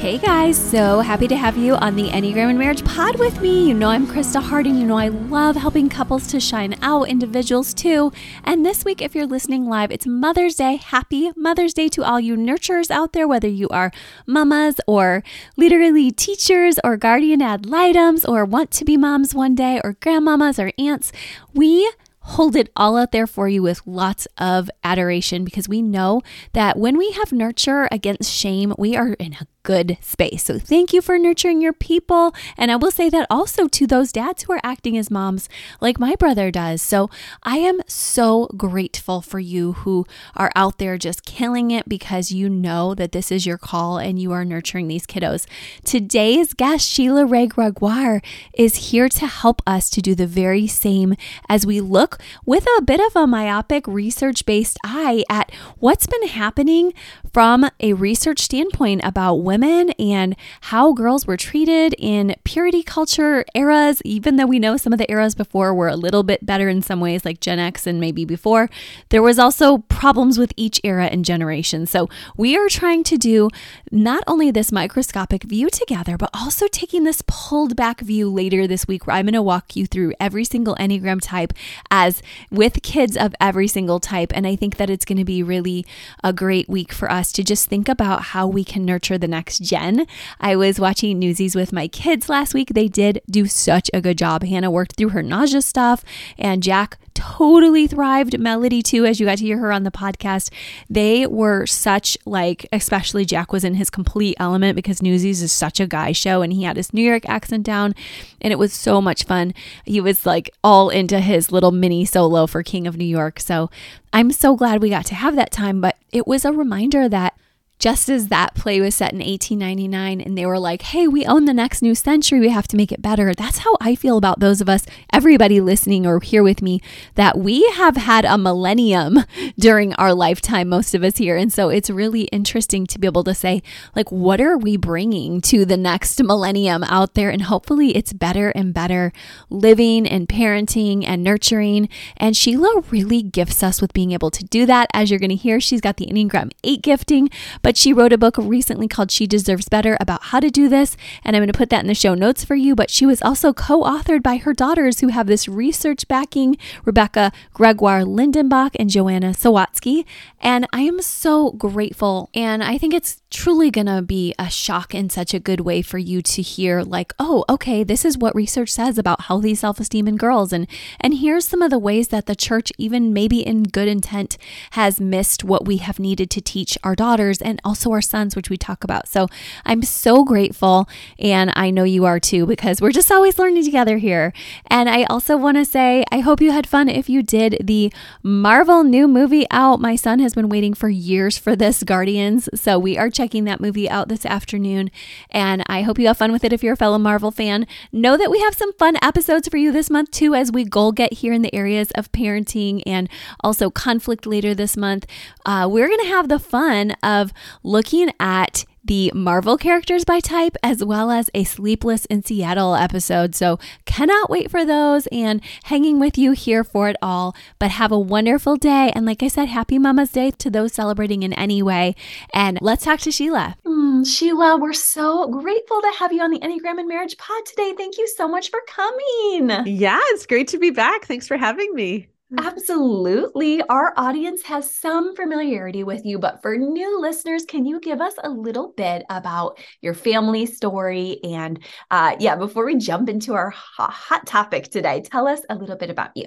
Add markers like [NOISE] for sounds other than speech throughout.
Hey guys, so happy to have you on the Enneagram and Marriage Pod with me. You know I'm Christa Harding. You know I love helping couples to shine out, individuals too. And this week, if you're listening live, it's Mother's Day. Happy Mother's Day to all you nurturers out there, whether you are mamas or literally teachers or guardian ad litems or want to be moms one day or grandmamas or aunts. We hold it all out there for you with lots of adoration because we know that when we have nurture against shame, we are in a good space. So thank you for nurturing your people. And I will say that also to those dads who are acting as moms, like my brother does. So I am so grateful for you who are out there just killing it because you know that this is your call and you are nurturing these kiddos. Today's guest, Sheila Wray Gregoire, is here to help us to do the very same as we look with a bit of a myopic research based eye at what's been happening from a research standpoint about women and how girls were treated in purity culture eras, even though we know some of the eras before were a little bit better in some ways, like Gen X and maybe before, there was also problems with each era and generation. So we are trying to do not only this microscopic view together, but also taking this pulled back view later this week where I'm going to walk you through every single Enneagram type as with kids of every single type. And I think that it's going to be really a great week for us to just think about how we can nurture the next next gen. I was watching Newsies with my kids last week. They did do such a good job. Hannah worked through her nausea stuff, and Jack totally thrived. Melody, too, as you got to hear her on the podcast. They were such, like, especially Jack was in his complete element because Newsies is such a guy show and he had his New York accent down, and it was so much fun. He was like all into his little mini solo for King of New York. So I'm so glad we got to have that time, but it was a reminder that just as that play was set in 1899 and they were like, hey, we own the next new century, we have to make it better. That's how I feel about those of us, everybody listening or here with me, that we have had a millennium [LAUGHS] during our lifetime, most of us here. And so it's really interesting to be able to say, like, what are we bringing to the next millennium out there? And hopefully it's better and better living and parenting and nurturing. And Sheila really gifts us with being able to do that. As you're going to hear, she's got the Enneagram 8 gifting, but but she wrote a book recently called She Deserves Better about how to do this. And I'm going to put that in the show notes for you. But she was also co authored by her daughters who have this research backing Rebecca Gregoire Lindenbach and Joanna Sawatsky. And I am so grateful. And I think it's truly going to be a shock in such a good way for you to hear like oh okay this is what research says about healthy self-esteem in girls and and here's some of the ways that the church even maybe in good intent has missed what we have needed to teach our daughters and also our sons which we talk about so i'm so grateful and i know you are too because we're just always learning together here and i also want to say i hope you had fun if you did the marvel new movie out my son has been waiting for years for this guardians so we are checking that movie out this afternoon. And I hope you have fun with it if you're a fellow Marvel fan. Know that we have some fun episodes for you this month too, as we goal get here in the areas of parenting and also conflict later this month. Uh, we're going to have the fun of looking at the Marvel characters by type, as well as a Sleepless in Seattle episode. So, cannot wait for those and hanging with you here for it all. But have a wonderful day. And like I said, happy Mama's Day to those celebrating in any way. And let's talk to Sheila. Mm, Sheila, we're so grateful to have you on the Enneagram and Marriage Pod today. Thank you so much for coming. Yeah, it's great to be back. Thanks for having me. Absolutely. Our audience has some familiarity with you, but for new listeners, can you give us a little bit about your family story? And uh, yeah, before we jump into our hot, hot topic today, tell us a little bit about you.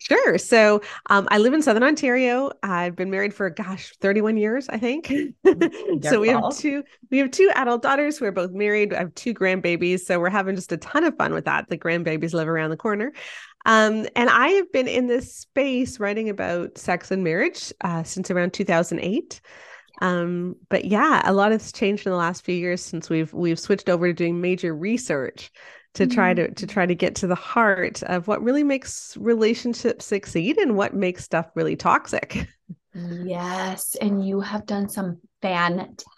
Sure. So um, I live in Southern Ontario. I've been married for gosh, 31 years, I think. [LAUGHS] [LAUGHS] so we have two we have two adult daughters who are both married. I have two grandbabies. So we're having just a ton of fun with that. The grandbabies live around the corner. Um, and I have been in this space writing about sex and marriage uh, since around 2008. Um, but yeah, a lot has changed in the last few years since we've we've switched over to doing major research to try to to try to get to the heart of what really makes relationships succeed and what makes stuff really toxic. [LAUGHS] Yes, and you have done some fantastic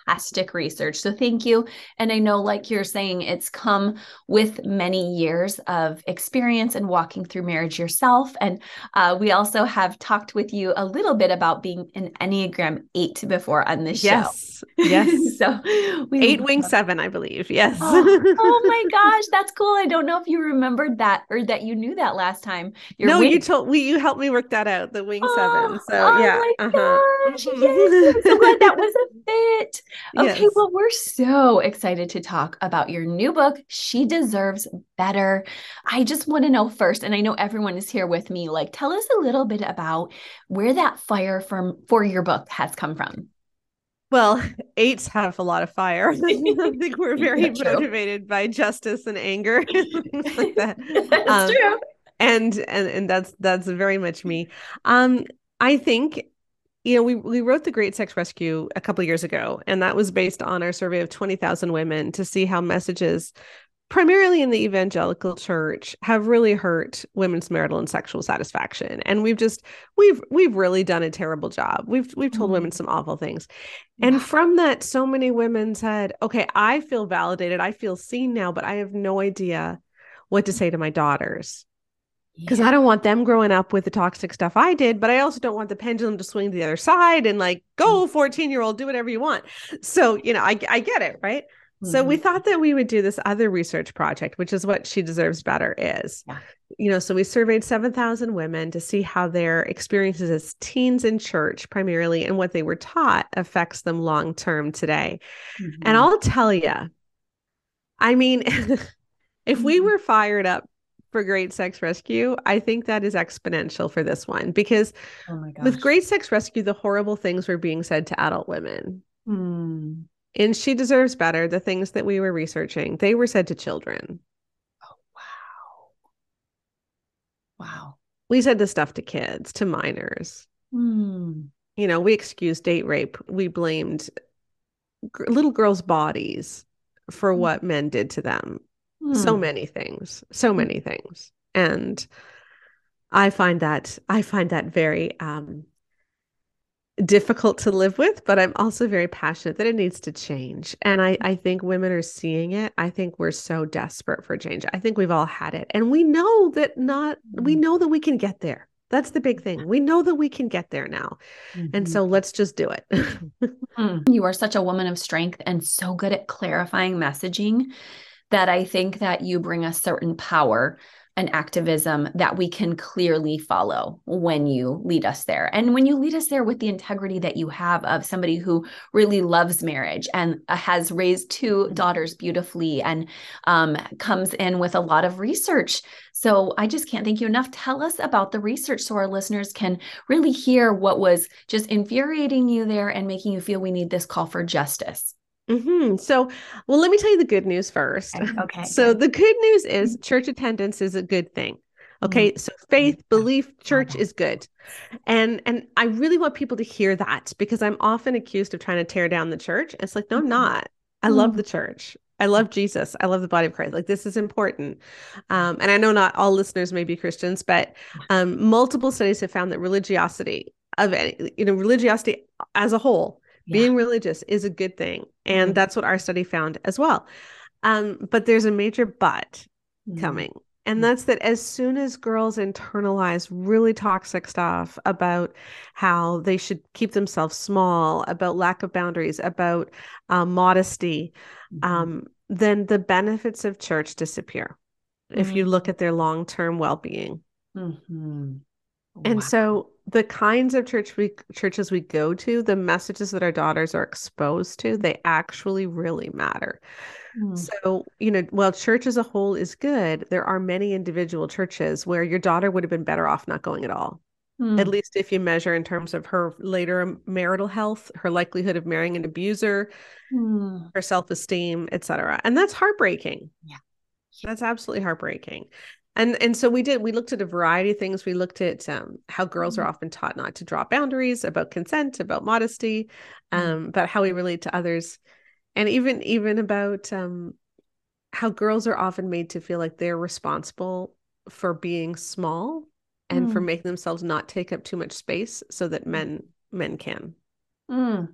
research. So thank you. And I know, like you're saying, it's come with many years of experience and walking through marriage yourself. And uh, we also have talked with you a little bit about being an Enneagram 8 before on this yes. show. Yes. Yes. [LAUGHS] So we eight wing seven, I believe. Yes. oh, oh, my [LAUGHS] gosh, that's cool. I don't know if you remembered that or that you knew that last time. Your no, wing- you told we you helped me work that out, the wing oh, seven. So oh yeah. My uh-huh. gosh, yes. I'm so glad that was a [LAUGHS] fit. Okay, yes. well, we're so excited to talk about your new book, She Deserves Better. I just want to know first, and I know everyone is here with me, like tell us a little bit about where that fire from for your book has come from. Well, [LAUGHS] eights have a lot of fire. [LAUGHS] I think we're [LAUGHS] very motivated by justice and anger. like that. That's um, true. And and and that's that's very much me. Um, I think you know, we we wrote the Great Sex Rescue a couple years ago, and that was based on our survey of twenty thousand women to see how messages, primarily in the evangelical church, have really hurt women's marital and sexual satisfaction. And we've just we've we've really done a terrible job. We've we've told mm. women some awful things, yeah. and from that, so many women said, "Okay, I feel validated. I feel seen now, but I have no idea what to say to my daughters." Because yeah. I don't want them growing up with the toxic stuff I did, but I also don't want the pendulum to swing to the other side and like, go mm. 14 year old, do whatever you want. So, you know, I, I get it. Right. Mm-hmm. So we mm-hmm. thought that we would do this other research project, which is what She Deserves Better is. Yeah. You know, so we surveyed 7,000 women to see how their experiences as teens in church, primarily, and what they were taught affects them long term today. Mm-hmm. And I'll tell you, I mean, [LAUGHS] if we mm-hmm. were fired up for Great Sex Rescue, I think that is exponential for this one because oh with Great Sex Rescue, the horrible things were being said to adult women. Hmm. And She Deserves Better, the things that we were researching, they were said to children. Oh, wow. Wow. We said this stuff to kids, to minors. Hmm. You know, we excused date rape. We blamed g- little girls' bodies for hmm. what men did to them so hmm. many things so hmm. many things and i find that i find that very um difficult to live with but i'm also very passionate that it needs to change and i i think women are seeing it i think we're so desperate for change i think we've all had it and we know that not we hmm. know that we can get there that's the big thing. We know that we can get there now. Mm-hmm. And so let's just do it. [LAUGHS] you are such a woman of strength and so good at clarifying messaging that I think that you bring a certain power and activism that we can clearly follow when you lead us there. And when you lead us there with the integrity that you have of somebody who really loves marriage and uh, has raised two daughters beautifully and um, comes in with a lot of research. So I just can't thank you enough. Tell us about the research so our listeners can really hear what was just infuriating you there and making you feel we need this call for justice. Mm-hmm. So, well, let me tell you the good news first. Okay. [LAUGHS] So, the good news is mm-hmm. church attendance is a good thing. Okay. Mm-hmm. So, faith, belief, church is good. And and I really want people to hear that because I'm often accused of trying to tear down the church. It's like, no, I'm mm-hmm. not. I love the church. I love Jesus. I love the body of Christ. Like this is important. Um, and I know not all listeners may be Christians, but um, multiple studies have found that religiosity of any, you know, religiosity as a whole yeah. being religious is a good thing and mm-hmm. that's what our study found as well um, but there's a major but mm-hmm. coming and mm-hmm. that's that as soon as girls internalize really toxic stuff about how they should keep themselves small about lack of boundaries about um, modesty mm-hmm. um, then the benefits of church disappear if you look mm-hmm. at their long-term well-being mm-hmm. And wow. so the kinds of church we churches we go to, the messages that our daughters are exposed to, they actually really matter. Mm. So, you know, while church as a whole is good, there are many individual churches where your daughter would have been better off not going at all. Mm. At least if you measure in terms of her later marital health, her likelihood of marrying an abuser, mm. her self-esteem, etc. And that's heartbreaking. Yeah. That's absolutely heartbreaking. And and so we did we looked at a variety of things we looked at um, how girls mm-hmm. are often taught not to draw boundaries about consent about modesty mm-hmm. um, about how we relate to others and even even about um, how girls are often made to feel like they're responsible for being small and mm. for making themselves not take up too much space so that men men can mm.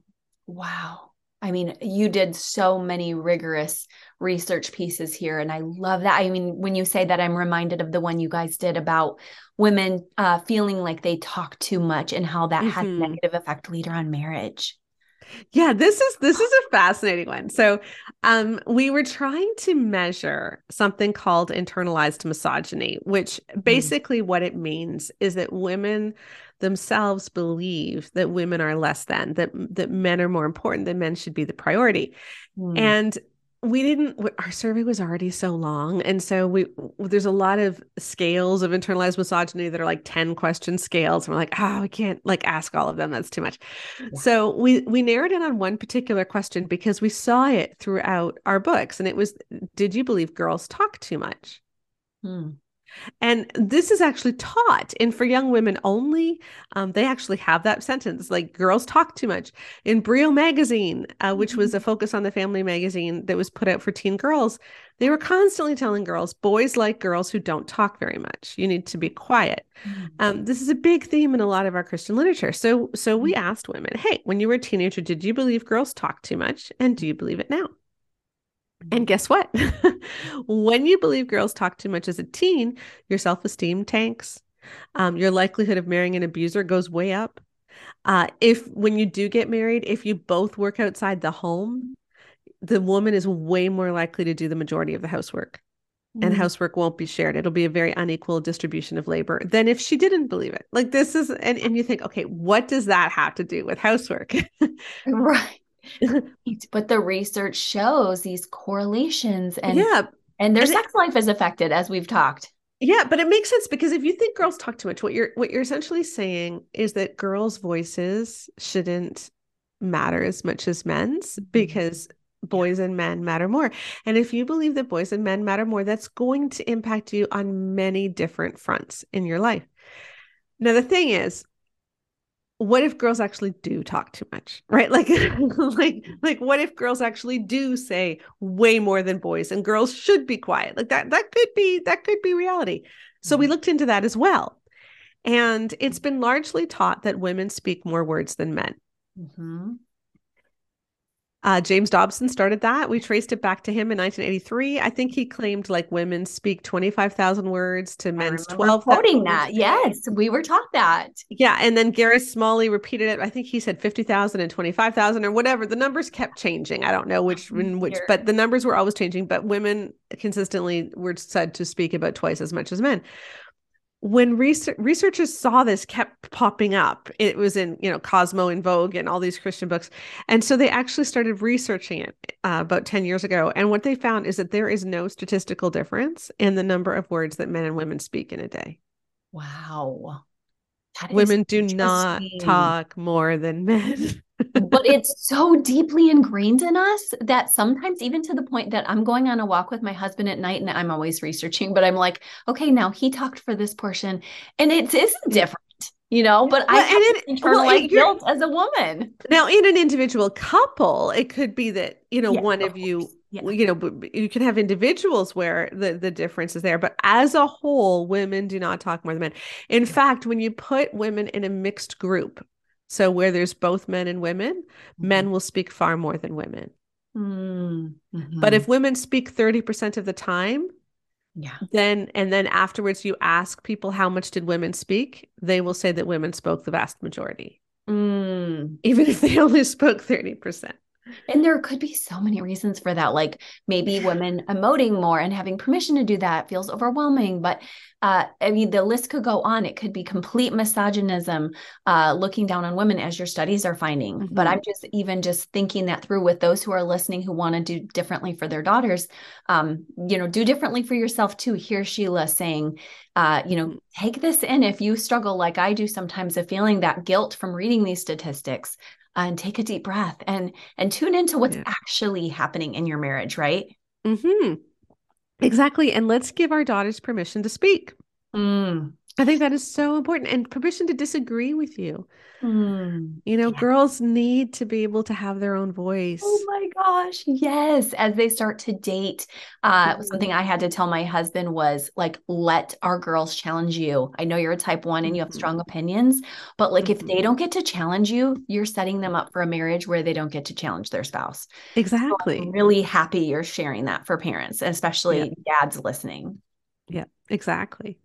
wow I mean, you did so many rigorous research pieces here, and I love that. I mean, when you say that, I'm reminded of the one you guys did about women uh, feeling like they talk too much and how that mm-hmm. has negative effect later on marriage. Yeah, this is this is [GASPS] a fascinating one. So, um, we were trying to measure something called internalized misogyny, which mm. basically mm. what it means is that women themselves believe that women are less than, that that men are more important, that men should be the priority. Mm. And we didn't our survey was already so long and so we there's a lot of scales of internalized misogyny that are like 10 question scales and we're like oh we can't like ask all of them that's too much yeah. so we we narrowed in on one particular question because we saw it throughout our books and it was did you believe girls talk too much hmm. And this is actually taught, and for young women only, um, they actually have that sentence like girls talk too much. In Brio magazine, uh, which mm-hmm. was a focus on the family magazine that was put out for teen girls, they were constantly telling girls, boys like girls who don't talk very much. You need to be quiet. Mm-hmm. Um, this is a big theme in a lot of our Christian literature. So, so we mm-hmm. asked women, hey, when you were a teenager, did you believe girls talk too much? And do you believe it now? And guess what? [LAUGHS] when you believe girls talk too much as a teen, your self esteem tanks. Um, your likelihood of marrying an abuser goes way up. Uh, if when you do get married, if you both work outside the home, the woman is way more likely to do the majority of the housework. Mm. And housework won't be shared. It'll be a very unequal distribution of labor than if she didn't believe it. Like this is, and, and you think, okay, what does that have to do with housework? [LAUGHS] right [LAUGHS] but the research shows these correlations and yeah and their and sex it, life is affected as we've talked yeah but it makes sense because if you think girls talk too much what you're what you're essentially saying is that girls voices shouldn't matter as much as men's mm-hmm. because boys and men matter more. And if you believe that boys and men matter more, that's going to impact you on many different fronts in your life. Now, the thing is, what if girls actually do talk too much right? [LAUGHS] Like like like what if girls actually do say way more than boys and girls should be quiet? Like that that could be that could be reality. So we mm-hmm. looked into that as well. And it's been largely taught that women speak more words than men. Mm-hmm. Uh, James Dobson started that. We traced it back to him in 1983. I think he claimed like women speak 25,000 words to men's 12. Quoting that, yes, we were taught that. Yeah, and then Gary Smalley repeated it. I think he said 50,000 and 25,000 or whatever. The numbers kept changing. I don't know which which, but the numbers were always changing. But women consistently were said to speak about twice as much as men when research, researchers saw this kept popping up it was in you know cosmo and vogue and all these christian books. And so they actually started researching it uh, about 10 years ago. And what they found is that there is no statistical difference in the number of words that men and women speak in a day. Wow. Women do not talk more than men [LAUGHS] but it's so deeply ingrained in us that sometimes even to the point that I'm going on a walk with my husband at night and I'm always researching, but I'm like, okay, now he talked for this portion and it isn't different. You know, but well, I have it, internalized well, guilt as a woman. Now, in an individual couple, it could be that you know one of, of you yeah. you know you can have individuals where the the difference is there but as a whole women do not talk more than men in yeah. fact when you put women in a mixed group so where there's both men and women, mm-hmm. men will speak far more than women. Mm-hmm. But if women speak 30% of the time, yeah. Then and then afterwards you ask people how much did women speak, they will say that women spoke the vast majority. Mm. Even if they only spoke 30%. And there could be so many reasons for that. Like maybe women emoting more and having permission to do that feels overwhelming. But uh, I mean, the list could go on. It could be complete misogynism, uh, looking down on women, as your studies are finding. Mm-hmm. But I'm just even just thinking that through with those who are listening who want to do differently for their daughters. Um, you know, do differently for yourself too. Hear Sheila saying, uh, you know, take this in if you struggle like I do sometimes of feeling that guilt from reading these statistics and take a deep breath and and tune into what's yeah. actually happening in your marriage right mm-hmm. Exactly. And let's give our daughters permission to speak. Mm. I think that is so important and permission to disagree with you. Mm. You know, Yeah. girls need to be able to have their own voice. Oh my gosh. Yes. As they start to date, uh, something I had to tell my husband was like, let our girls challenge you. I know you're a type one and you have Mhm. strong opinions, but like if Mhm. they don't get to challenge you, you're setting them up for a marriage where they don't get to challenge their spouse. So Exactly. I'm really happy you're sharing that for parents, especially dads listening. Yeah, exactly.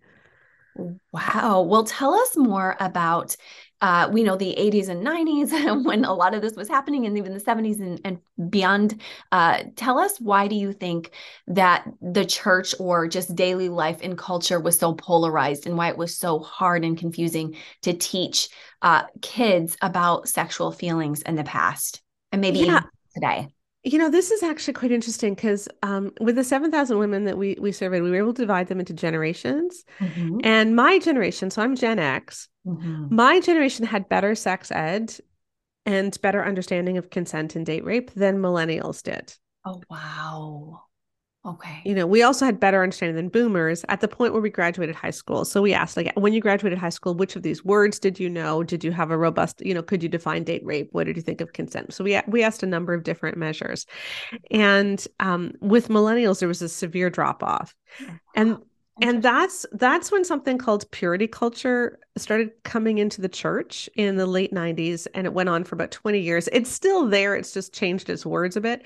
Wow. Well, tell us more about, uh, we know the 80s and 90s [LAUGHS] when a lot of this was happening, and even the 70s and, and beyond. Uh, tell us why do you think that the church or just daily life and culture was so polarized and why it was so hard and confusing to teach uh, kids about sexual feelings in the past and maybe Yeah. even today? You know, this is actually quite interesting because um, with the 7,000 women that we, we surveyed, we were able to divide them into generations. Mhm. And my generation, so I'm Gen X, Mhm. my generation had better sex ed and better understanding of consent and date rape than millennials did. Oh, wow. Okay. You know, we also had better understanding than boomers at the point where we graduated high school. So we asked, like, when you graduated high school, which of these words did you know? Did you have a robust, you know, could you define date rape? What did you think of consent? So we we asked a number of different measures, and um, with millennials, there was a severe drop off, and and that's that's when something called purity culture started coming into the church in the late 90s and it went on for about 20 years it's still there it's just changed its words a bit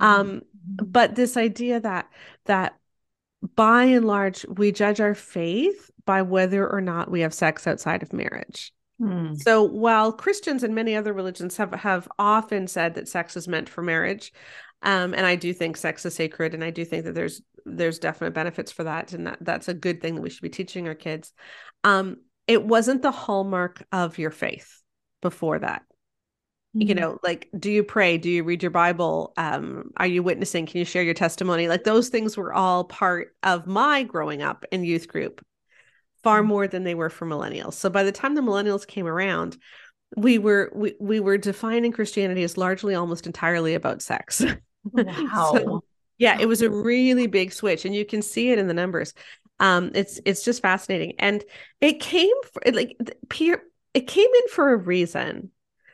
um but this idea that that by and large we judge our faith by whether or not we have sex outside of marriage Mm. so while Christians and many other religions have have often said that sex is meant for marriage, um, and I do think sex is sacred, and I do think that there's there's definite benefits for that, and that that's a good thing that we should be teaching our kids. Um, it wasn't the hallmark of your faith before that. You Mm. know, like, do you pray? Do you read your Bible? Um, are you witnessing? Can you share your testimony? Like those things were all part of my growing up in youth group far Mm. more than they were for millennials. So by the time the millennials came around, we were we, we were defining Christianity as largely almost entirely about sex. [LAUGHS] Wow. So, yeah, it was a really big switch and you can see it in the numbers. Um it's it's just fascinating and it came for, like the peer it came in for a reason.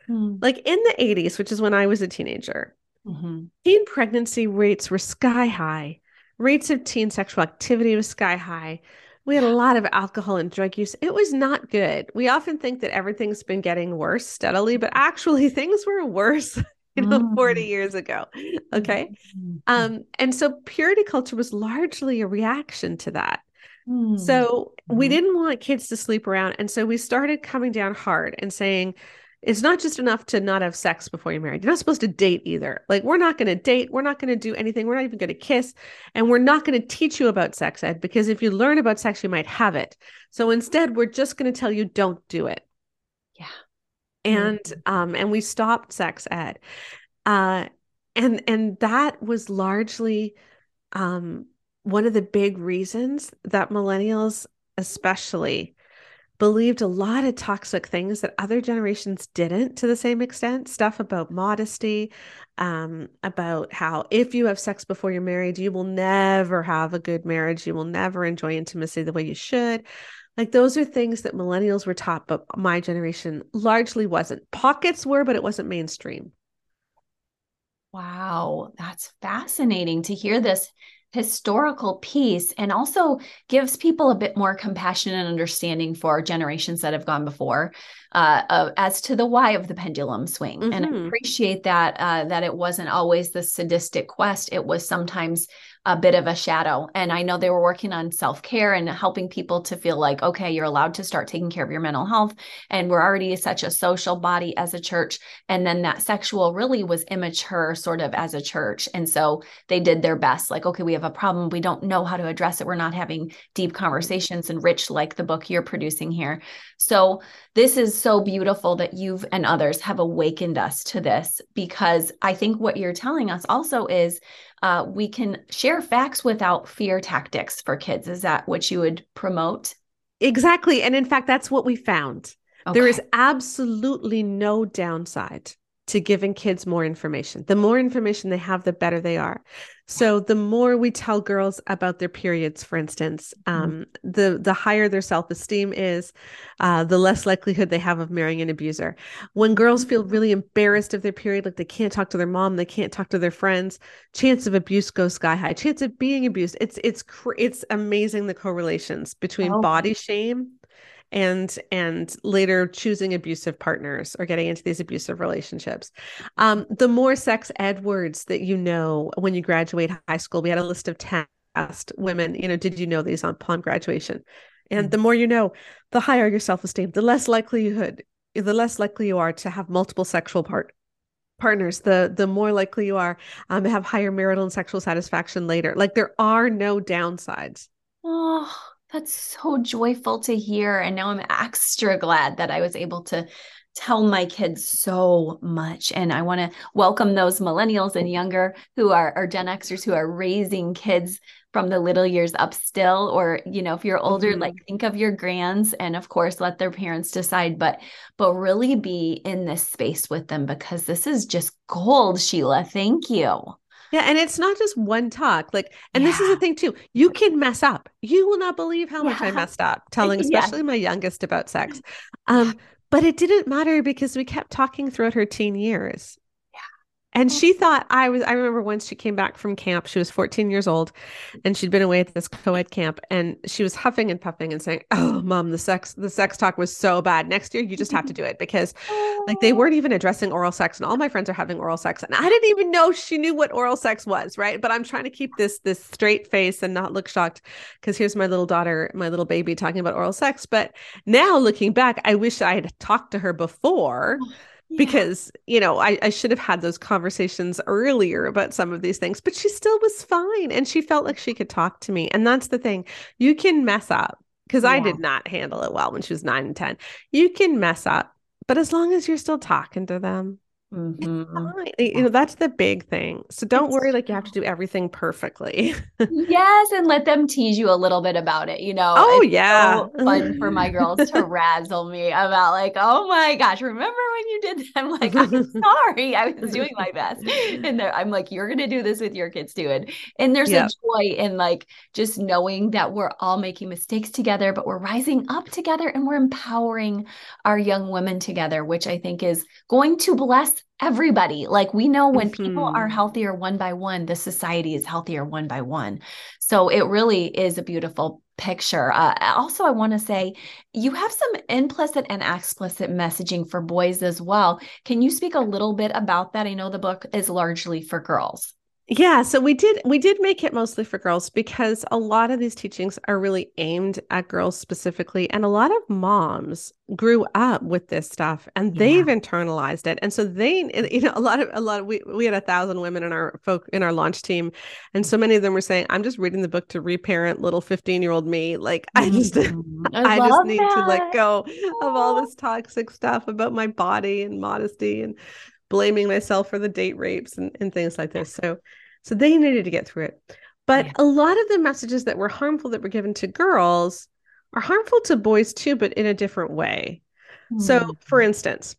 Mm. Like in the 80s, which is when I was a teenager, Mhm. teen pregnancy rates were sky high. Rates of teen sexual activity was sky high. We had a lot of alcohol and drug use. It was not good. We often think that everything's been getting worse steadily, but actually [LAUGHS] things were worse, you know, 40 Mm. years ago. Okay. Mhm. Um, and so purity culture was largely a reaction to that. Mm. So we Mhm. didn't want kids to sleep around. And so we started coming down hard and saying, it's not just enough to not have sex before you're married. You're not supposed to date either. Like, we're not going to date. We're not going to do anything. We're not even going to kiss. And we're not going to teach you about sex ed because if you learn about sex, you might have it. So instead, we're just going to tell you don't do it. Yeah. And um, and we stopped sex ed. Uh and and that was largely um one of the big reasons that millennials especially believed a lot of toxic things that other generations didn't to the same extent. Stuff about modesty um about how if you have sex before you're married you will never have a good marriage. You will never enjoy intimacy the way you should. Like those are things that millennials were taught but my generation largely wasn't. Pockets were but it wasn't mainstream. Wow, that's fascinating to hear this historical piece and also gives people a bit more compassion and understanding for generations that have gone before uh, uh, as to the why of the pendulum swing. And I Mhm. appreciate that uh, that it wasn't always the sadistic quest. It was sometimes a bit of a shadow. And I know they were working on self-care and helping people to feel like, okay, you're allowed to start taking care of your mental health. And we're already such a social body as a church. And then that sexual really was immature sort of as a church. And so they did their best, like, okay, we have a problem. We don't know how to address it. We're not having deep conversations and rich like the book you're producing here. So this is so beautiful that you've and others have awakened us to this because I think what you're telling us also is uh, we can share facts without fear tactics for kids. Is that what you would promote? exactly and in fact that's what we found there Okay. is absolutely no downside to giving kids more information. The more information they have, the better they are. So the more we tell girls about their periods, for instance, mm-hmm. um, the the higher their self esteem is, uh, the less likelihood they have of marrying an abuser. When girls feel really embarrassed of their period, like they can't talk to their mom, they can't talk to their friends, chance of abuse goes sky high. Chance of being abused, it's it's it's amazing the correlations between oh. body shame and and later choosing abusive partners or getting into these abusive relationships. Um, the more sex ed words that you know when you graduate high school we had a list of 10 asked women you know did you know these upon graduation? And the more you know the higher your self-esteem the less likelihood the less likely you are to have multiple sexual part partners the the more likely you are um, to have higher marital and sexual satisfaction later. Like there are no downsides. Oh that's so joyful to hear. And now I'm extra glad that I was able to tell my kids so much. And I want to welcome those millennials and younger who are, are Gen Xers who are raising kids from the little years up still. Or, you know, if you're older, mm-hmm. like think of your grands and of course let their parents decide, but but really be in this space with them because this is just gold, Sheila. Thank you. Yeah, and it's not just one talk. Like, and yeah. this is the thing too. You can mess up. You will not believe how yeah. much I messed up [LAUGHS] telling, especially yeah. my youngest about sex. [LAUGHS] Um, but it didn't matter because we kept talking throughout her teen years. And she thought I was, I remember once she came back from camp, she was 14 years old and she'd been away at this co-ed camp and she was huffing and puffing and saying, Oh, mom, the sex, the sex talk was so bad. Next year, you just have to do it because like they weren't even addressing oral sex and all my friends are having oral sex. And I didn't even know she knew what oral sex was. Right. But I'm trying to keep this, this straight face and not look shocked because here's my little daughter, my little baby talking about oral sex. But now looking back, I wish I had talked to her before because you know I, I should have had those conversations earlier about some of these things but she still was fine and she felt like she could talk to me and that's the thing. You can mess up because yeah. i did not handle it well when she was 9 and 10 you can mess up but as long as you're still talking to them Mm-hmm. You know, that's the big thing. So don't it's worry like you have to do everything perfectly. [LAUGHS] yes, and let them tease you a little bit about it, you know. Oh it's yeah. So fun for my girls to [LAUGHS] razzle me about like, "Oh my gosh, remember when you did that?" I'm like, "I'm [LAUGHS] sorry. I was doing my best." And I'm like, "You're going to do this with your kids too." And and there's yep. a joy in like just knowing that we're all making mistakes together, but we're rising up together and we're empowering our young women together, which I think is going to bless everybody. Like we know when mm-hmm. people are mm-hmm. healthier one by one, the society is healthier one by one. So it really is a beautiful picture. Uh, also, I want to say you have some implicit and explicit messaging for boys as well. Can you speak a little bit about that? I know the book is largely for girls. Yeah, so we did we did make it mostly for girls because a lot of these teachings are really aimed at girls specifically and a lot of moms grew up with this stuff and they've internalized it. And so they you know a lot of a lot of we, we had a thousand women in our folk in our launch team and so many of them were saying i'm just reading the book to reparent little 15 year old me. Like i just [LAUGHS] mm, i, I just need that. to let go of all this toxic stuff about my body and modesty and blaming myself for the date rapes and, and things like this. So so they needed to get through it. But yeah. a lot of the messages that were harmful that were given to girls are harmful to boys too, but in a different way. Mm. So for instance,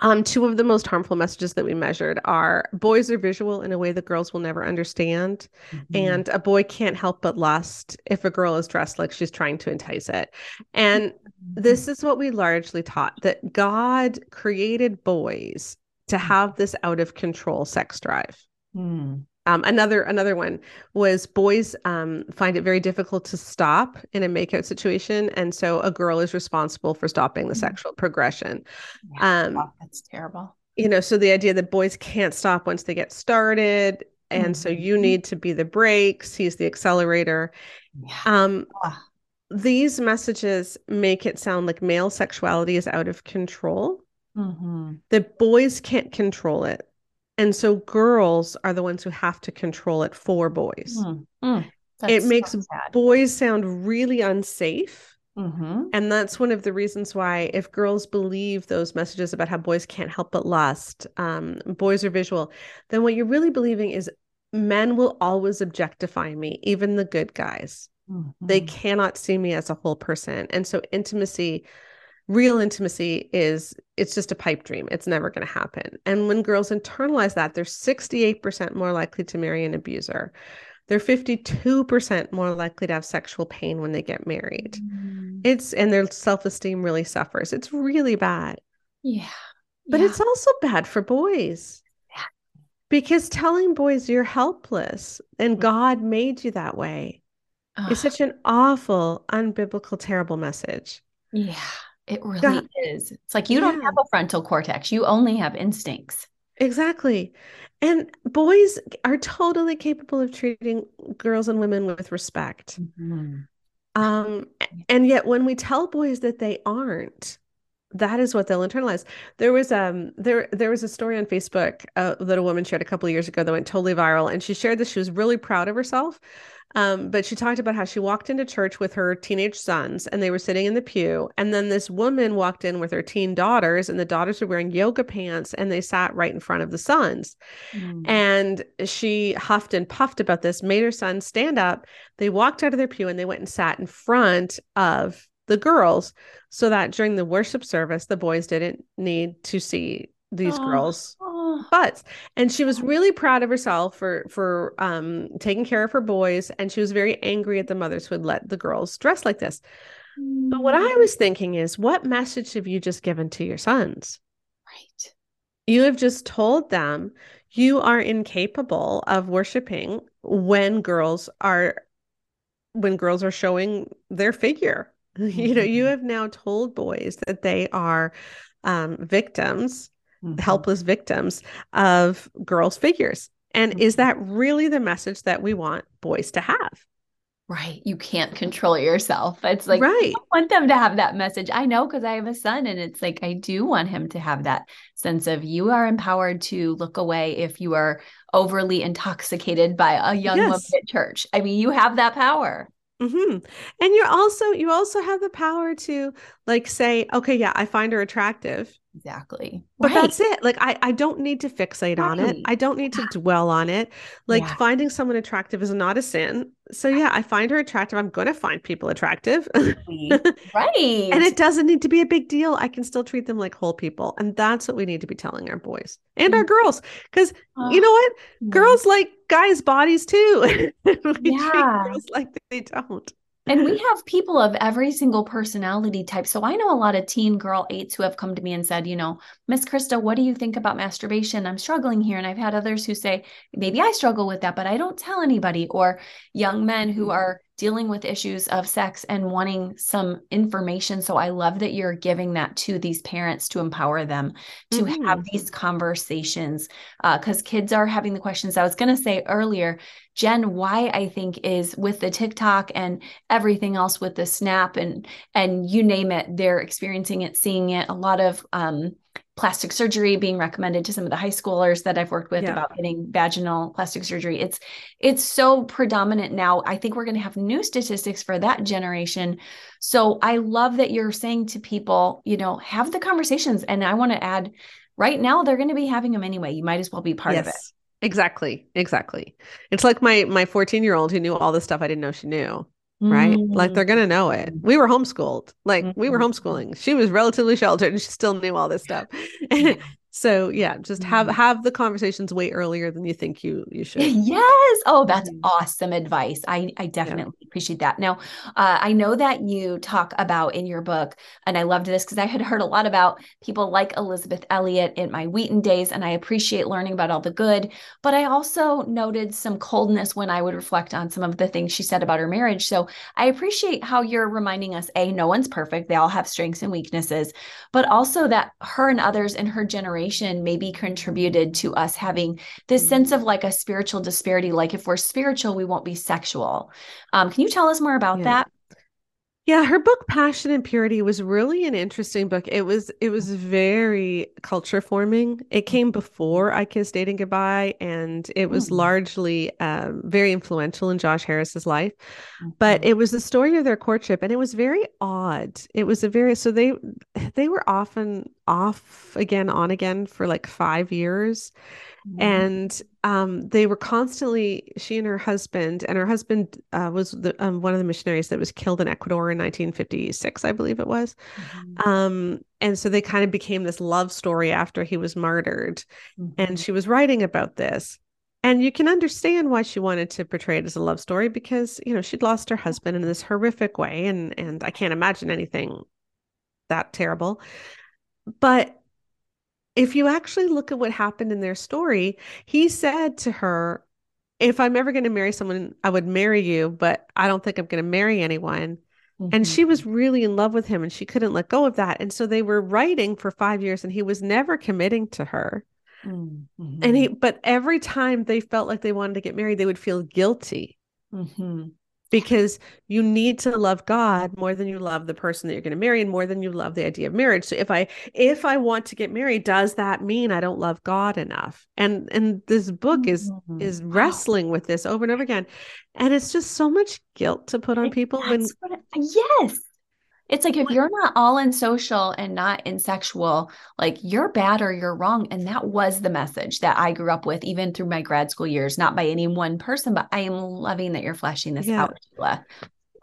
um, two of the most harmful messages that we measured are boys are visual in a way that girls will never understand. Mm-hmm. And a boy can't help but lust if a girl is dressed like she's trying to entice it. And. This is what we largely taught that God created boys to mm. have this out of control sex drive. Mm. Um, another another one was boys um, find it very difficult to stop in a makeout situation, and so a girl is responsible for stopping the mm. sexual progression. Yeah, um, that's terrible. You know, so the idea that boys can't stop once they get started, and mm-hmm. so you need to be the brakes. He's the accelerator. Yeah. Um, these messages make it sound like male sexuality is out of control mm-hmm. that boys can't control it. And so girls are the ones who have to control it for boys. Mm-hmm. It makes so boys sound really unsafe. Mm-hmm. And that's one of the reasons why, if girls believe those messages about how boys can't help but lust, um, boys are visual, then what you're really believing is men will always objectify me, even the good guys. Mm-hmm. They cannot see me as a whole person. And so intimacy real intimacy is it's just a pipe dream. It's never going to happen. And when girls internalize that, they're 68% more likely to marry an abuser. They're 52% more likely to have sexual pain when they get married. Mm. It's and their self-esteem really suffers. It's really bad. Yeah. But yeah. it's also bad for boys. Yeah. Because telling boys you're helpless and mm. God made you that way Ugh. is such an awful, unbiblical, terrible message. Yeah. It really God. is. It's like you yeah. don't have a frontal cortex. You only have instincts. Exactly. And boys are totally capable of treating girls and women with respect. Mm-hmm. Um, and yet when we tell boys that they aren't, that is what they'll internalize. There was um there there was a story on Facebook uh, that a woman shared a couple of years ago that went totally viral, and she shared that she was really proud of herself um, but she talked about how she walked into church with her teenage sons and they were sitting in the pew. And then this woman walked in with her teen daughters, and the daughters were wearing yoga pants and they sat right in front of the sons. Mm. And she huffed and puffed about this, made her sons stand up. They walked out of their pew and they went and sat in front of the girls so that during the worship service, the boys didn't need to see these oh. girls. Butts and she was really proud of herself for for um taking care of her boys and she was very angry at the mothers who had let the girls dress like this. Mm. but what i was thinking is what message have you just given to your sons? Right. You have just told them you are incapable of worshiping when girls are when girls are showing their figure mm-hmm. [LAUGHS] you know you mm-hmm. have now told boys that they are um, victims mm-hmm. helpless victims of girls' figures. And mm-hmm. is that really the message that we want boys to have? Right. You can't control yourself. It's like, right. I want them to have that message. I know because I have a son, and it's like, I do want him to have that sense of you are empowered to look away if you are overly intoxicated by a young yes. woman at church. I mean, you have that power. Mm-hmm. And you're also, you also have the power to like say, okay, yeah, I find her attractive Exactly. But right. that's it. Like I I don't need to fixate right. on it. I don't need to dwell on it. Like yeah. finding someone attractive is not a sin. So yeah, I find her attractive. I'm going to find people attractive. right. [LAUGHS] and it doesn't need to be a big deal. I can still treat them like whole people. And that's what we need to be telling our boys and our mm-hmm. girls cuz uh, you know what? Girls like guys' bodies too. [LAUGHS] we yeah. treat girls like they don't and we [LAUGHS] have people of every single personality type. So I know a lot of teen girl eights who have come to me and said, you know, Miss Christa, what do you think about masturbation? I'm struggling here. And I've had others who say, maybe I struggle with that, but I don't tell anybody. Or young men who mm-hmm. are dealing with issues of sex and wanting some information. So I love that you're giving that to these parents to empower them to mm-hmm. have these conversations because uh, kids are having the questions. I was going to say earlier, Jen, why I think, is with the TikTok and everything else with the Snap and and you name it, they're experiencing it, seeing it. A lot of um, plastic surgery being recommended to some of the high schoolers that I've worked with yeah. about getting vaginal plastic surgery. It's it's so predominant now. I think we're going to have new statistics for that generation. So I love that you're saying to people, you know, have the conversations and I want to add right now they're going to be having them anyway. You might as well be part yes. of it. Exactly. Exactly. It's like my my 14 year old who knew all the stuff I didn't know she knew right? Like they're going to know it. Mm. We were homeschooled. Like mm-hmm. we were mm-hmm. homeschooling. She was relatively sheltered and she still knew all this stuff. [LAUGHS] So yeah, just have mm-hmm. have the conversations way earlier than you think you you should. Yes. Oh, that's awesome advice. I I definitely. Appreciate that. Now, uh, I know that you talk about in your book, and I loved this because I had [LAUGHS] heard a lot about people like Elisabeth Elliot in my Wheaton days, and I appreciate learning about all the good. But I also noted some coldness when I would reflect on some of the things she said about her marriage. So I appreciate how you're reminding us: a, no one's perfect; they all have strengths and weaknesses, but also that her and others in her generation maybe contributed to us having this sense of like a spiritual disparity. Like if we're spiritual, we won't be sexual. Um, can you tell us more about yeah. that? Yeah, her book Passion and Purity was really an interesting book. It was it was very culture forming. It came before I Kissed Dating Goodbye and it was mm. largely um, very influential in Josh Harris's life. Mm-hmm. But it was the story of their courtship and it was very odd. It was a very so they they were often off again, on again for like five years. Mm-hmm. And um, they were constantly, she and her husband, and her husband uh, was the, um, one of the missionaries that was killed in Ecuador in 1956, I believe it was. Mm-hmm. Um, and so they kind of became this love story after he was martyred. Mm-hmm. And she was writing about this. And you can understand why she wanted to portray it as a love story because, you know, she'd lost her husband in this horrific way. And and I can't imagine anything that terrible. But if you actually look at what happened in their story, he said to her, If I'm ever going to marry someone, I would marry you, but I don't think I'm going to marry anyone. Mm-hmm. And she was really in love with him and she couldn't let go of that. And so they were writing for five years and he was never committing to her. Mm-hmm. And he, but every time they felt like they wanted to get married, they would feel guilty. Mm-hmm because you need to love God more than you love the person that you're going to marry and more than you love the idea of marriage. So if I if I want to get married, does that mean I don't love God enough? And and this book is mm-hmm. is wrestling with this over and over again. And it's just so much guilt to put on people when yes. It's like if you're not all in social and not in sexual, like you're bad or you're wrong. And that was the message that I grew up with, even through my grad school years, not by any one person, but I am loving that you're flashing this yeah. out, Sheila.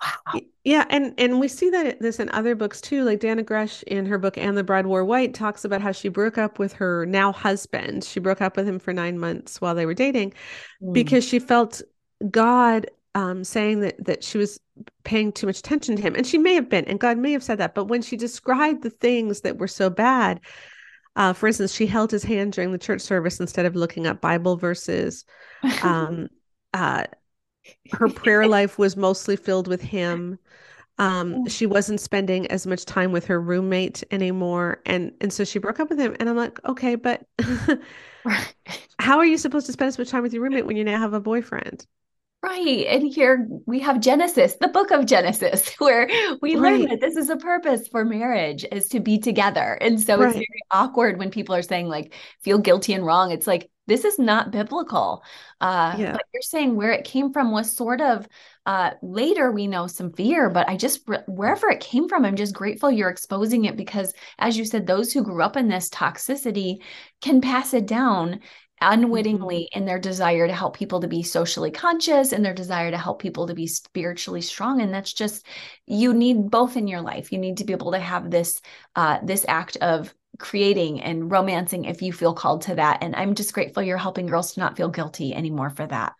Wow. Yeah, and and we see that this in other books too. Like Dannah Gresh in her book "And the Bride Wore White" talks about how she broke up with her now husband. She broke up with him for nine months while they were dating mm. because she felt God um, saying that that she was paying too much attention to him, and she may have been, and God may have said that. But when she described the things that were so bad, uh, for instance, she held his hand during the church service instead of looking up Bible verses. Um, [LAUGHS] uh, her prayer life was mostly filled with him. Um, she wasn't spending as much time with her roommate anymore, and and so she broke up with him. And I'm like, okay, but [LAUGHS] [LAUGHS] how are you supposed to spend as much time with your roommate when you now have a boyfriend? Right. And here we have Genesis, the book of Genesis, [LAUGHS] where we right. learn that this is a purpose for marriage is to be together. And so right. it's very awkward when people are saying like feel guilty and wrong. It's like this is not biblical. Uh yeah. but you're saying where it came from was sort of uh later we know some fear, but I just wherever it came from, I'm just grateful you're exposing it because as you said, those who grew up in this toxicity can pass it down unwittingly mm-hmm. in their desire to help people to be socially conscious and their desire to help people to be spiritually strong and that's just you need both in your life you need to be able to have this uh this act of creating and romancing if you feel called to that and i'm just grateful you're helping girls to not feel guilty anymore for that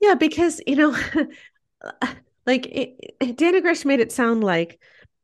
yeah because you know [LAUGHS] like it, Dannah Gresh made it sound like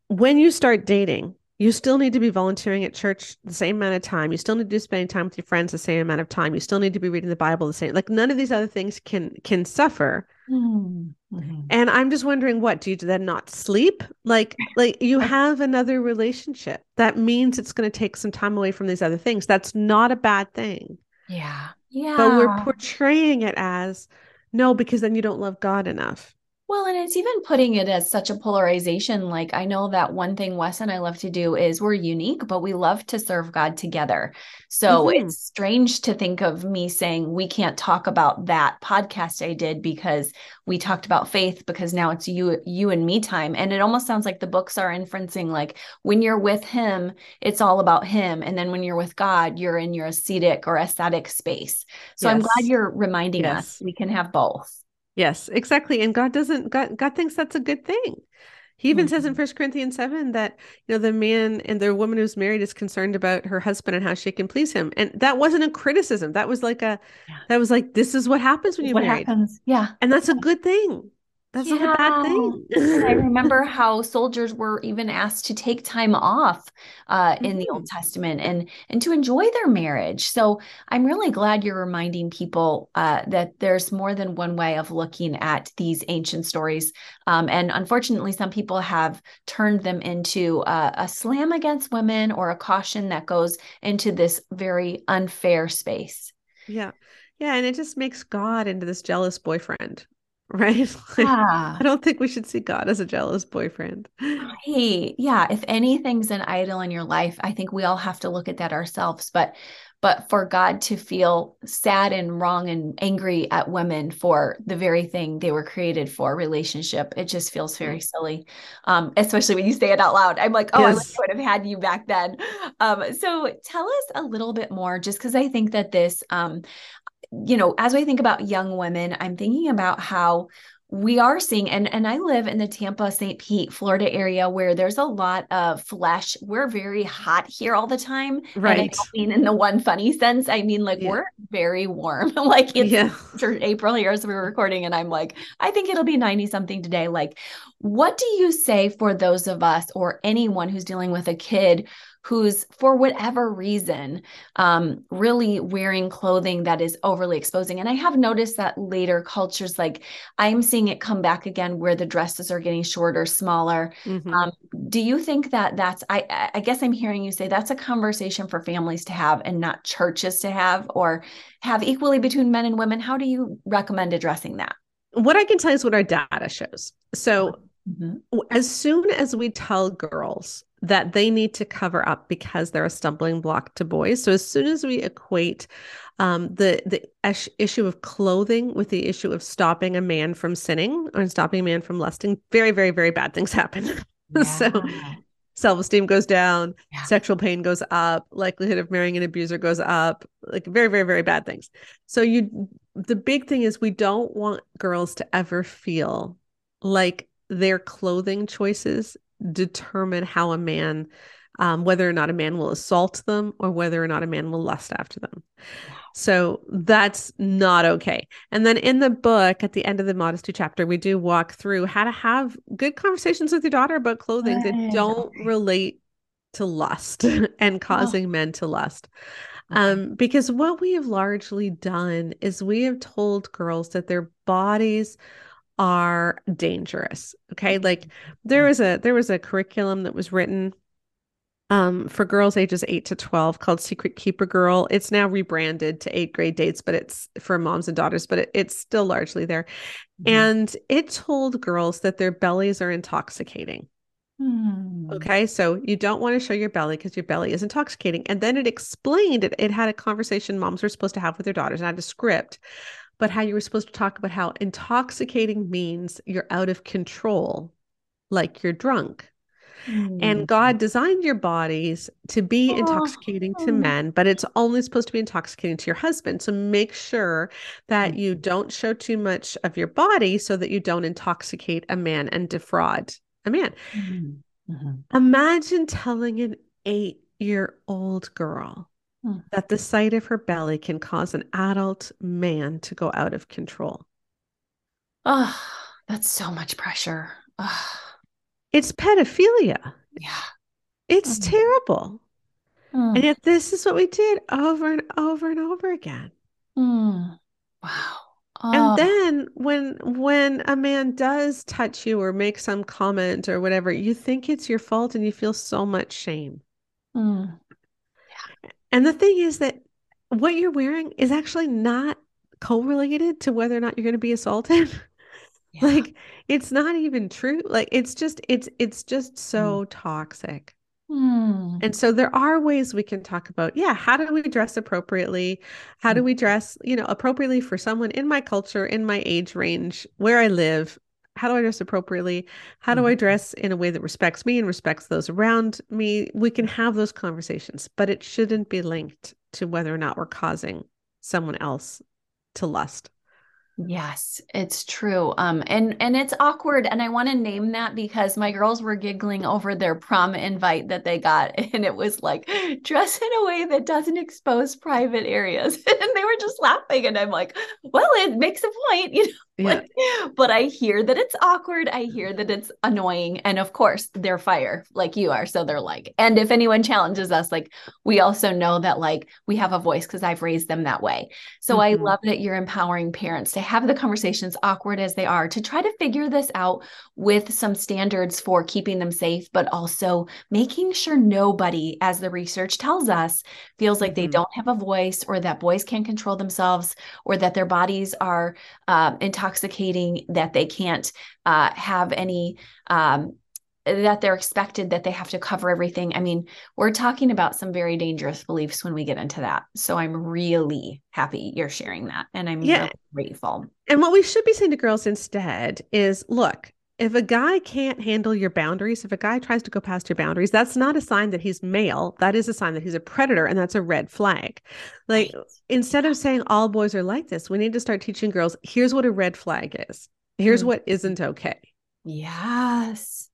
when you start dating you still need to be volunteering at church the same amount of time. You still need to be spending time with your friends the same amount of time. You still need to be reading the Bible the same. Like none of these other things can can suffer. Mm-hmm. And I'm just wondering, what do you do? then not sleep? Like like you [LAUGHS] have another relationship. That means it's going to take some time away from these other things. That's not a bad thing. Yeah. Yeah. But we're portraying it as no, because then you don't love God enough. Well, and it's even putting it as such a polarization. Like, I know that one thing Wes and I love to do is we're unique, but we love to serve God together. So mm-hmm. it's strange to think of me saying we can't talk about that podcast I did because we talked about faith because now it's you, you and me time. And it almost sounds like the books are inferencing like when you're with him, it's all about him. And then when you're with God, you're in your ascetic or ascetic space. So yes. I'm glad you're reminding yes. us we can have both. Yes, exactly. And God doesn't God God thinks that's a good thing. He even mm-hmm. says in mm-hmm. First Corinthians 7 that you know the man and the woman who's married is concerned about her husband and how she can please him. And that wasn't a criticism. That was like a yeah. that was like this is what happens when you what married. Happens. Yeah. And that's a good thing. That's yeah. not a bad thing. I [LAUGHS] remember how soldiers were even asked to take time off uh, in mm-hmm. the Old mm-hmm. Testament and and to enjoy their marriage. So I'm really glad you're reminding people uh, that there's more than one way of looking at these ancient stories. Um, and unfortunately, some people have turned them into a, a slam against women or a caution that goes into this very unfair space. Yeah. Yeah. And it just makes God into this jealous boyfriend [LAUGHS] right? Like, yeah. I don't think we should see God as a jealous boyfriend. Right. Yeah. If anything's an idol in your life, I think we all have to look at that ourselves. But but for God to feel sad and wrong and angry at women for the very thing they were created for, relationship, it just feels very silly. Um, especially when you say it out loud. I'm like, oh, yes. I would have had you back then. Um, so tell us a little bit more, just because I think that this, um, you know, as we think about young women, I'm thinking about how we are seeing and and I live in the Tampa St. Pete Florida area where there's a lot of flesh we're very hot here all the time right and I mean in the one funny sense I mean like yeah. we're very warm [LAUGHS] like it's yeah. April here as we are recording and I'm like I think it'll be 90 something today like what do you say for those of us or anyone who's dealing with a kid who's for whatever reason um, really wearing clothing that is overly exposing. And i have noticed that later cultures like i'm seeing it come back again where the dresses are getting shorter smaller. Mm-hmm. um, do you think that that's I, I guess i'm hearing you say that's a conversation for families to have and not churches to have or have equally between men and women. How do you recommend addressing that? What i can tell you is what our data shows. So Mm-hmm. As soon as we tell girls that they need to cover up because they're a stumbling block to boys. So as soon as we equate um, the the ish- issue of clothing with the issue of stopping a man from sinning or stopping a man from lusting, very very very bad things happen. [LAUGHS] Yeah. so self-esteem goes down, yeah. sexual pain goes up, likelihood of marrying an abuser goes up, like very very very bad things. So you the big thing is we don't want girls to ever feel like their clothing choices determine how a man um, whether or not a man will assault them or whether or not a man will lust after them. So that's not okay. And then in the book, at the end of the modesty chapter, we do walk through how to have good conversations with your daughter about clothing that don't relate to lust [LAUGHS] and causing oh. men to lust. Um, because what we have largely done is we have told girls that their bodies are dangerous. Okay. Like there was a there was a curriculum that was written um, for girls ages 8 to 12 called Secret Keeper Girl. It's now rebranded to Eight Great Dates, but it's for moms and daughters, but it, it's still largely there. Mm-hmm. And it told girls that their bellies are intoxicating. Mm. Okay, so you don't want to show your belly because your belly is intoxicating. And then it explained it, it had a conversation moms were supposed to have with their daughters and had a script but how you were supposed to talk about how intoxicating means you're out of control, like you're drunk. Mm. And God designed your bodies to be oh. intoxicating to men, but it's only supposed to be intoxicating to your husband. So make sure that you mm-hmm. don't show too much of your body so that you don't intoxicate a man and defraud a man. Mm-hmm. Mm-hmm. Imagine telling an eight year old girl Hmm. that the sight of her belly can cause an adult man to go out of control. Oh, that's so much pressure. Oh. It's pedophilia. Yeah. It's mm. terrible. Mm. And yet this is what we did over and over and over again. Mm. Wow. Oh. And then when when a man does touch you or make some comment or whatever, you think it's your fault and you feel so much shame. Mm. And the thing is that what you're wearing is actually not correlated to whether or not you're going to be assaulted. [LAUGHS] Yeah. like it's not even true. Like it's just it's it's just so mm. toxic. Mm. And so there are ways we can talk about, yeah, how do we dress appropriately? How do hmm. we dress, you know, appropriately for someone in my culture, in my age range, where I live, how do I dress appropriately? How do I mm-hmm. dress in a way that respects me and respects those around me? We can have those conversations, but it shouldn't be linked to whether or not we're causing someone else to lust. Yes, it's true. Um, and and it's awkward, and I want to name that because my girls were giggling over their prom invite that they got, [LAUGHS] and it was like dress in a way that doesn't expose private areas, [LAUGHS] and they were just laughing, and I'm like, well, it makes a point, [LAUGHS] you know. Yeah. but I hear that it's awkward. I hear that it's annoying. And of course, they're fire like you are. So they're like, and if anyone challenges us, like we also know that like we have a voice because I've raised them that way. So mm-hmm. I love that you're empowering parents to have the conversations, awkward as they are, to try to figure this out with some standards for keeping them safe, but also making sure nobody, as the research tells us, feels like mm-hmm. they don't have a voice or that boys can't control themselves or that their bodies are uh, intoxicating, that they can't uh, have any um, that they're expected that they have to cover everything. I mean, we're talking about some very dangerous beliefs when we get into that. So I'm really happy you're sharing that. And I'm yeah. really grateful. And what we should be saying to girls instead is look, if a guy can't handle your boundaries, if a guy tries to go past your boundaries, that's not a sign that he's male. That is a sign that he's a predator, and that's a red flag. Like right. instead of saying all boys are like this, we need to start teaching girls here's what a red flag is, here's mm-hmm. what isn't okay. Yes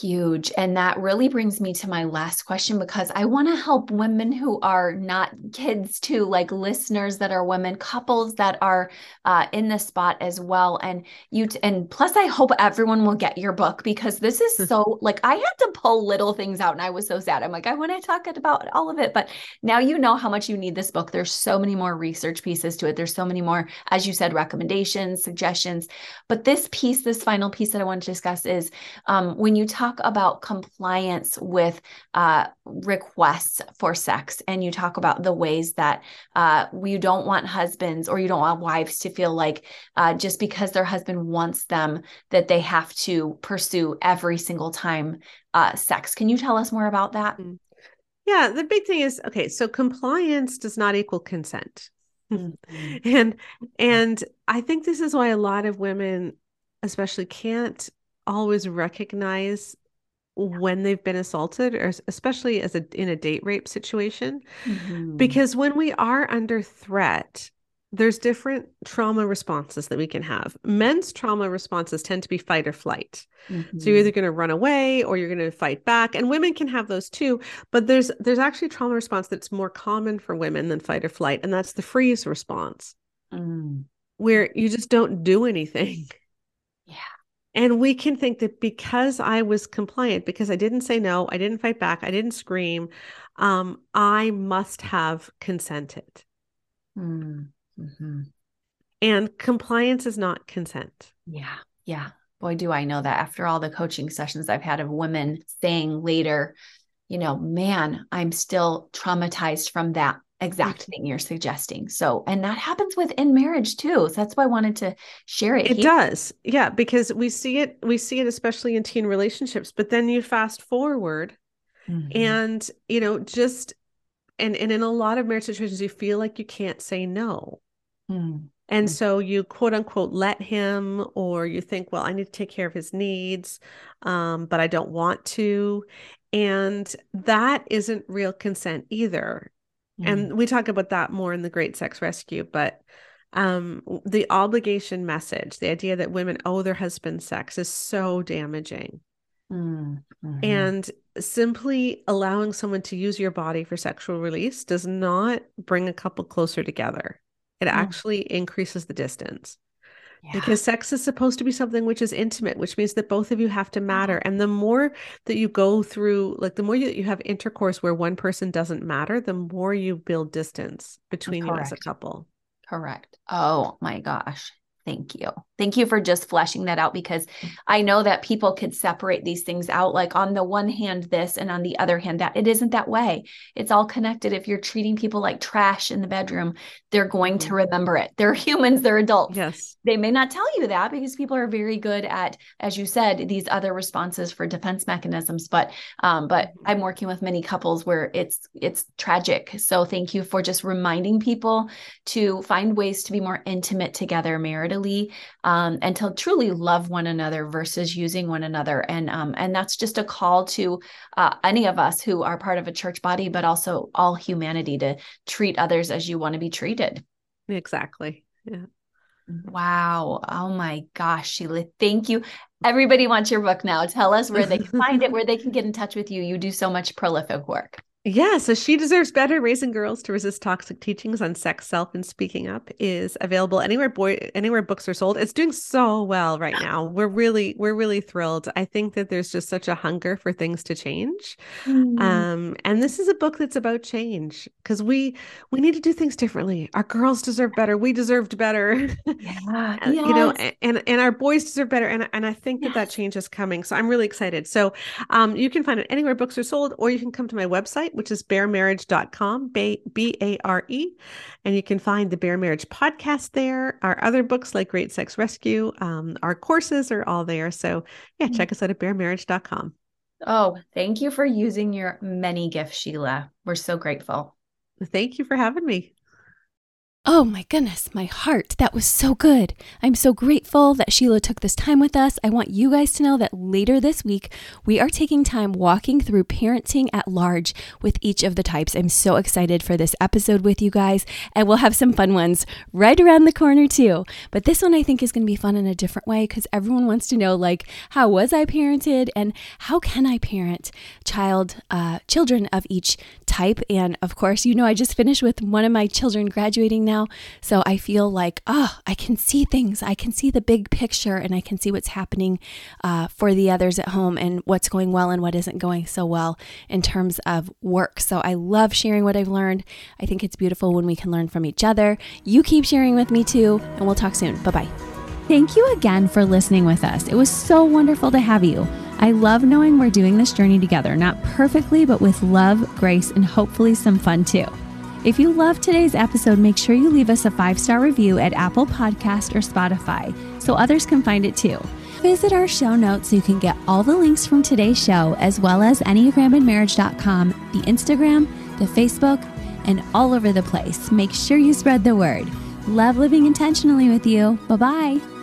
huge. And that really brings me to my last question because I want to help women who are not kids too, like listeners that are women, couples that are uh, in the spot as well. And you, t- and plus, I hope everyone will get your book because this is so like I had to pull little things out and I was so sad. I'm like, I want to talk about all of it. But now you know how much you need this book. There's so many more research pieces to it. There's so many more, as you said, recommendations, suggestions. But this piece, this final piece that I want to discuss is um, when you talk about compliance with uh, requests for sex and you talk about the ways that uh, you don't want husbands or you don't want wives to feel like uh, just because their husband wants them that they have to pursue every single time uh, sex. Can you tell us more about that? Mm. Yeah, the big thing is okay, so compliance does not equal consent. Mm-hmm. [LAUGHS] and and I think this is why a lot of women especially can't always recognize when they've been assaulted or especially as a in a date rape situation mm-hmm. because when we are under threat there's different trauma responses that we can have men's trauma responses tend to be fight or flight mm-hmm. so you're either going to run away or you're going to fight back and women can have those too but there's there's actually a trauma response that's more common for women than fight or flight and that's the freeze response mm. where you just don't do anything and we can think that because I was compliant, because I didn't say no, I didn't fight back, I didn't scream, um, I must have consented. Mm-hmm. And compliance is not consent. Yeah. Yeah. Boy, do I know that after all the coaching sessions I've had of women saying later, you know, man, I'm still traumatized from that exact thing you're suggesting. So, and that happens within marriage too. So that's why I wanted to share it. It here. does. Yeah, because we see it we see it especially in teen relationships, but then you fast forward mm-hmm. and, you know, just and and in a lot of marriage situations you feel like you can't say no. Mm-hmm. And so you quote unquote let him, or you think, well, I need to take care of his needs, um, but I don't want to. And that isn't real consent either. Mm. And we talk about that more in the Great Sex Rescue, but um, the obligation message, the idea that women owe their husband sex is so damaging. Mm. Mm-hmm. And simply allowing someone to use your body for sexual release does not bring a couple closer together. It mm. actually increases the distance because sex is supposed to be something which is intimate which means that both of you have to matter mm-hmm. and the more that you go through like the more you, you have intercourse where one person doesn't matter the more you build distance between Correct. you as a couple Correct. Oh my gosh. Thank you. Thank you for just fleshing that out because I know that people could separate these things out like on the one hand this and on the other hand that. It isn't that way. It's all connected. If you're treating people like trash in the bedroom, they're going to mm-hmm. remember it. They're [LAUGHS] humans, they're adults. Yes. They may not tell you that because people are very good at as you said these other responses for defense mechanisms, but um but mm-hmm. I'm working with many couples where it's it's tragic. So thank you for just reminding people to find ways to be more intimate together maritally um, and to truly love one another versus using one another. And um, and that's just a call to uh, any of us who are part of a church body, but also all humanity to treat others as you want to be treated. Exactly. Yeah. Wow. Oh my gosh, Sheila. Thank you. Everybody wants your book now. Tell us where they can find it, where they can get in touch with you. You do so much prolific work. Yeah, so She Deserves Better Raising Girls to Resist Toxic Teachings on Sex, Self, and Speaking Up is available anywhere boy anywhere books are sold. It's doing so well right now. We're really, we're really thrilled. I think that there's just such a hunger for things to change. Mm. Um, and this is a book that's about change because we we need to do things differently. Our girls deserve better. We deserved better. Yeah. yes. [LAUGHS] You know, and and our boys deserve better. And, and I think yes. that that change is coming. So I'm really excited. So um you can find it anywhere books are sold, or you can come to my website which is baremarriage.com, B A R E. And you can find the Bare Marriage podcast there. Our other books like Great Sex Rescue, um, our courses are all there. So, yeah, check us out at baremarriage.com. Oh, thank you for using your many gifts, Sheila. We're so grateful. Thank you for having me. Oh my goodness, my heart. That was so good. I'm so grateful that Sheila took this time with us. I want you guys to know that later this week, we are taking time walking through parenting at large with each of the types. I'm so excited for this episode with you guys, and we'll have some fun ones right around the corner too. But this one I think is going to be fun in a different way because everyone wants to know like, how was I parented and how can I parent child, uh, children of each type? And of course, you know, I just finished with one of my children graduating now now. So I feel like, oh, I can see things. I can see the big picture and I can see what's happening uh, for the others at home and what's going well and what isn't going so well in terms of work. So I love sharing what I've learned. I think it's beautiful when we can learn from each other. You keep sharing with me too, and we'll talk soon. Bye bye. Thank you again for listening with us. It was so wonderful to have you. I love knowing we're doing this journey together, not perfectly, but with love, grace, and hopefully some fun too. If you loved today's episode, make sure you leave us a five star review at Apple Podcast or Spotify so others can find it too. Visit our show notes so you can get all the links from today's show, as well as EnneagramandMarriage.com, the Instagram, the Facebook, and all over the place. Make sure you spread the word. Love living intentionally with you. Bye bye.